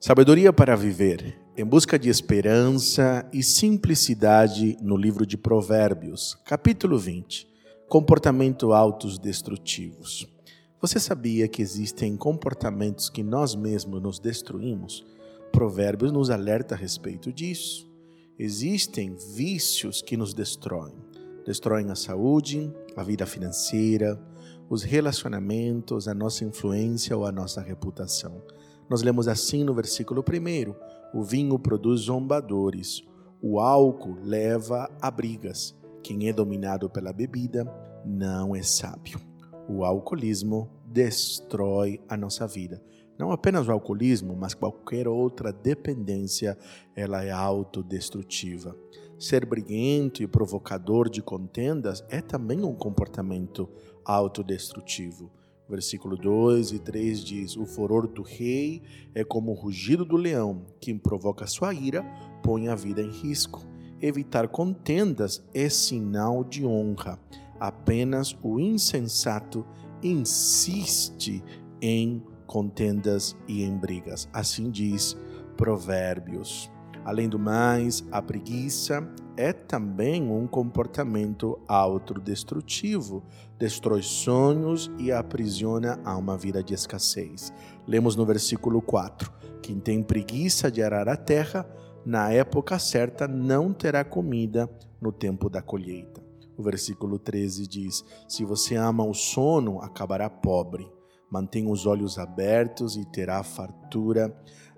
Sabedoria para viver, em busca de esperança e simplicidade no livro de Provérbios, capítulo 20. Comportamento autos destrutivos. Você sabia que existem comportamentos que nós mesmos nos destruímos? Provérbios nos alerta a respeito disso. Existem vícios que nos destroem. Destroem a saúde, a vida financeira, os relacionamentos, a nossa influência ou a nossa reputação. Nós lemos assim no versículo 1: O vinho produz zombadores, o álcool leva a brigas. Quem é dominado pela bebida não é sábio. O alcoolismo destrói a nossa vida. Não apenas o alcoolismo, mas qualquer outra dependência, ela é autodestrutiva. Ser briguento e provocador de contendas é também um comportamento autodestrutivo. Versículo 2 e 3 diz: O furor do rei é como o rugido do leão, quem provoca sua ira põe a vida em risco. Evitar contendas é sinal de honra. Apenas o insensato insiste em contendas e em brigas. Assim diz Provérbios. Além do mais, a preguiça é também um comportamento autodestrutivo, destrói sonhos e aprisiona a uma vida de escassez. Lemos no versículo 4: Quem tem preguiça de arar a terra, na época certa não terá comida no tempo da colheita. O versículo 13 diz: Se você ama o sono, acabará pobre. Mantenha os olhos abertos e terá fartura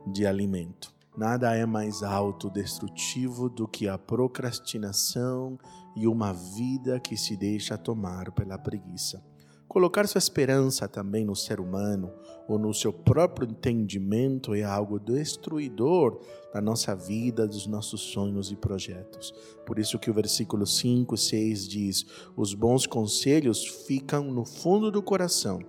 de alimento. Nada é mais autodestrutivo do que a procrastinação e uma vida que se deixa tomar pela preguiça. Colocar sua esperança também no ser humano ou no seu próprio entendimento é algo destruidor da nossa vida, dos nossos sonhos e projetos. Por isso que o versículo 5 e 6 diz: "Os bons conselhos ficam no fundo do coração,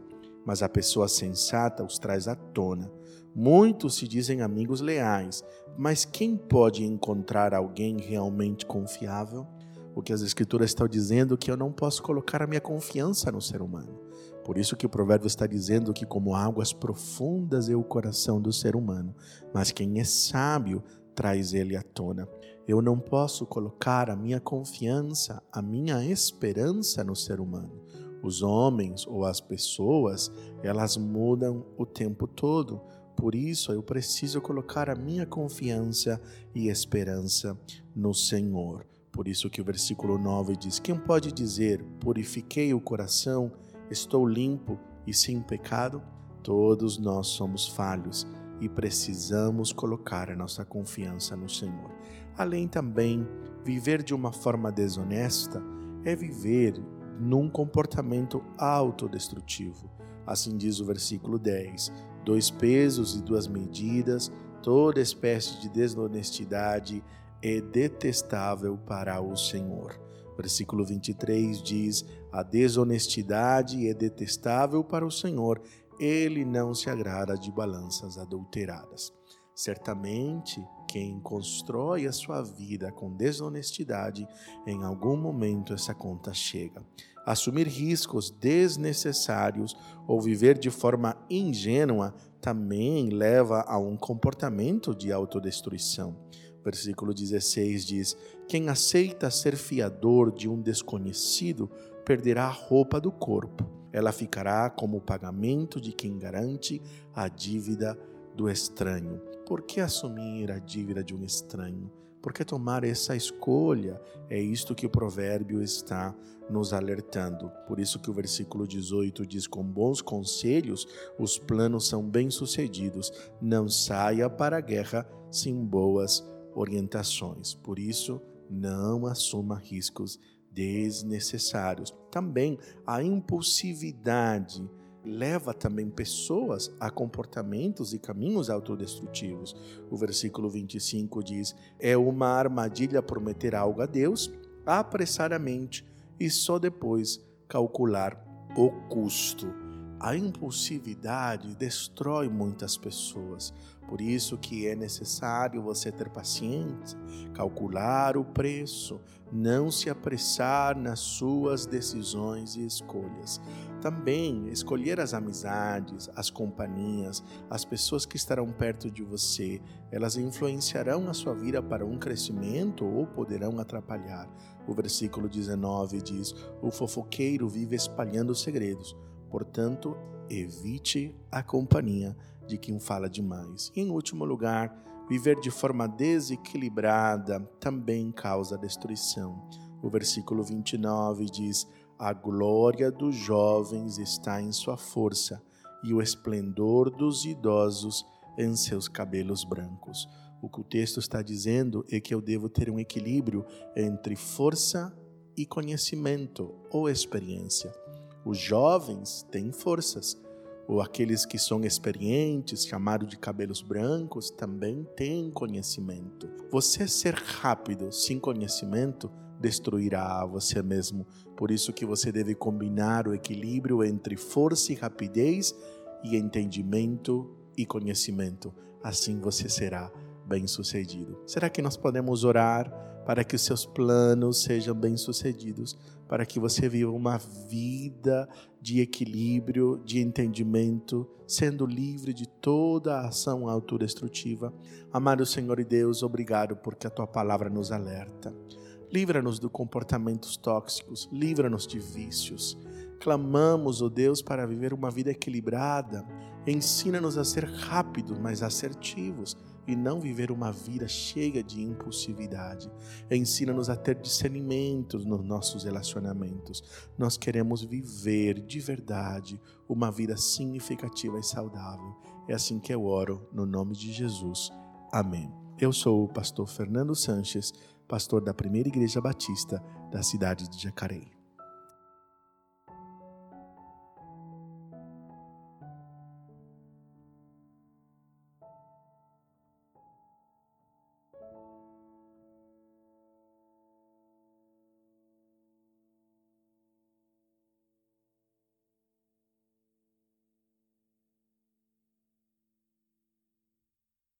mas a pessoa sensata os traz à tona." Muitos se dizem amigos leais, mas quem pode encontrar alguém realmente confiável? O que as escrituras estão dizendo é que eu não posso colocar a minha confiança no ser humano. Por isso que o provérbio está dizendo que como águas profundas é o coração do ser humano, mas quem é sábio traz ele à tona. Eu não posso colocar a minha confiança, a minha esperança no ser humano. Os homens ou as pessoas, elas mudam o tempo todo por isso eu preciso colocar a minha confiança e esperança no Senhor. Por isso que o versículo 9 diz: Quem pode dizer, purifiquei o coração, estou limpo e sem pecado? Todos nós somos falhos e precisamos colocar a nossa confiança no Senhor. Além também, viver de uma forma desonesta é viver num comportamento autodestrutivo. Assim diz o versículo 10: dois pesos e duas medidas, toda espécie de desonestidade é detestável para o Senhor. Versículo 23 diz: A desonestidade é detestável para o Senhor, ele não se agrada de balanças adulteradas. Certamente, quem constrói a sua vida com desonestidade, em algum momento essa conta chega assumir riscos desnecessários ou viver de forma ingênua também leva a um comportamento de autodestruição. Versículo 16 diz: Quem aceita ser fiador de um desconhecido perderá a roupa do corpo. Ela ficará como o pagamento de quem garante a dívida do estranho. Por que assumir a dívida de um estranho? Porque tomar essa escolha é isto que o provérbio está nos alertando. Por isso que o versículo 18 diz: Com bons conselhos os planos são bem-sucedidos. Não saia para a guerra sem boas orientações. Por isso, não assuma riscos desnecessários. Também a impulsividade leva também pessoas a comportamentos e caminhos autodestrutivos. O versículo 25 diz: É uma armadilha prometer algo a Deus apressadamente e só depois calcular o custo. A impulsividade destrói muitas pessoas. Por isso que é necessário você ter paciência, calcular o preço, não se apressar nas suas decisões e escolhas. Também escolher as amizades, as companhias, as pessoas que estarão perto de você, elas influenciarão a sua vida para um crescimento ou poderão atrapalhar. O versículo 19 diz: O fofoqueiro vive espalhando segredos, portanto, evite a companhia de quem fala demais. E, em último lugar, viver de forma desequilibrada também causa destruição. O versículo 29 diz: A glória dos jovens está em sua força, e o esplendor dos idosos em seus cabelos brancos. O que o texto está dizendo é que eu devo ter um equilíbrio entre força e conhecimento ou experiência. Os jovens têm forças, ou aqueles que são experientes, chamados de cabelos brancos, também têm conhecimento. Você ser rápido sem conhecimento destruirá você mesmo. Por isso que você deve combinar o equilíbrio entre força e rapidez e entendimento e conhecimento. Assim você será bem-sucedido. Será que nós podemos orar para que os seus planos sejam bem-sucedidos, para que você viva uma vida de equilíbrio, de entendimento, sendo livre de toda a ação autodestrutiva? Amado Senhor e Deus, obrigado porque a tua palavra nos alerta. Livra-nos de comportamentos tóxicos, livra-nos de vícios. Clamamos, ó oh Deus, para viver uma vida equilibrada. Ensina-nos a ser rápidos, mas assertivos e não viver uma vida cheia de impulsividade. Ensina-nos a ter discernimento nos nossos relacionamentos. Nós queremos viver de verdade uma vida significativa e saudável. É assim que eu oro, no nome de Jesus. Amém. Eu sou o pastor Fernando Sanches pastor da Primeira Igreja Batista da cidade de Jacareí.